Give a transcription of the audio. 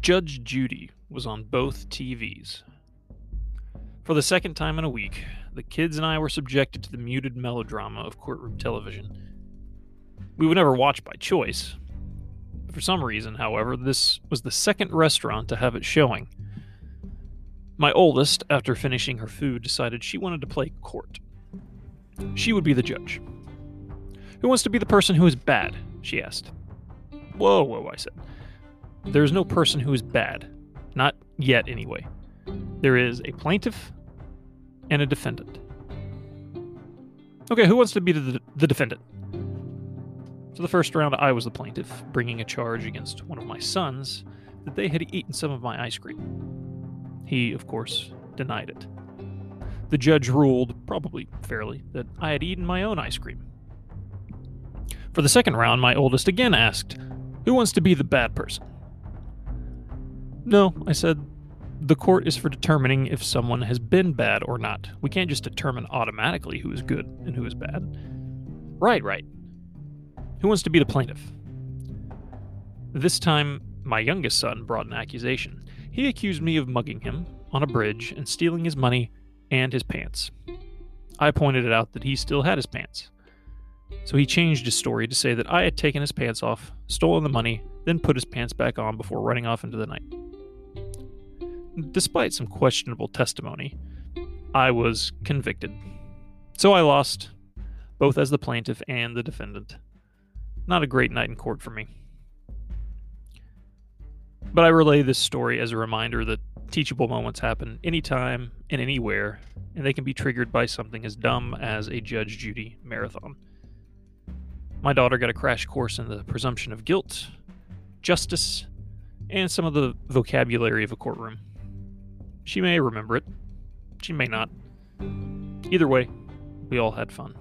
Judge Judy was on both TVs. For the second time in a week, the kids and I were subjected to the muted melodrama of courtroom television. We would never watch by choice. For some reason, however, this was the second restaurant to have it showing. My oldest, after finishing her food, decided she wanted to play court. She would be the judge. Who wants to be the person who is bad? she asked. Whoa, whoa, I said. There is no person who is bad. Not yet, anyway. There is a plaintiff and a defendant. Okay, who wants to be the, the defendant? So the first round, I was the plaintiff, bringing a charge against one of my sons that they had eaten some of my ice cream. He, of course, denied it. The judge ruled, probably fairly, that I had eaten my own ice cream. For the second round, my oldest again asked, Who wants to be the bad person? No, I said, the court is for determining if someone has been bad or not. We can't just determine automatically who is good and who is bad. Right, right. Who wants to be the plaintiff? This time, my youngest son brought an accusation. He accused me of mugging him on a bridge and stealing his money and his pants. I pointed out that he still had his pants. So he changed his story to say that I had taken his pants off, stolen the money, then put his pants back on before running off into the night. Despite some questionable testimony, I was convicted. So I lost, both as the plaintiff and the defendant. Not a great night in court for me. But I relay this story as a reminder that teachable moments happen anytime and anywhere, and they can be triggered by something as dumb as a Judge Judy marathon. My daughter got a crash course in the presumption of guilt, justice, and some of the vocabulary of a courtroom. She may remember it. She may not. Either way, we all had fun.